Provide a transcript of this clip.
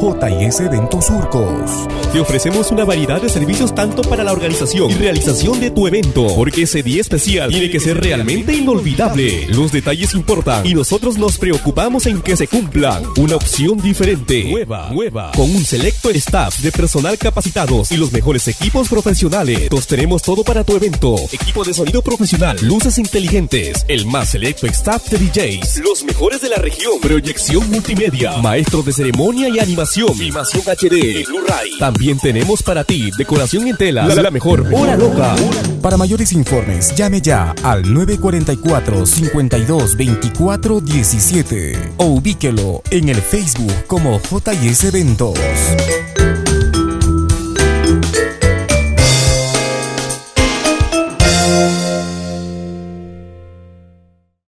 JS Eventos Surcos. Te ofrecemos una variedad de servicios tanto para la organización y realización de tu evento, porque ese día especial tiene que ser realmente inolvidable. Los detalles importan y nosotros nos preocupamos en que se cumplan. Una opción diferente, nueva, nueva, con un selecto staff de personal capacitados y los mejores equipos profesionales. Nos tenemos todo para tu evento. Equipo de sonido profesional, luces inteligentes, el más selecto staff de DJs, los mejores de la región, proyección multimedia, maestros de ceremonia y animación, HD, Blu-ray. También tenemos para ti decoración en tela, la, la mejor hora loca. Para mayores informes, llame ya al 944 52 24 17 o ubíquelo en el Facebook como JS Eventos.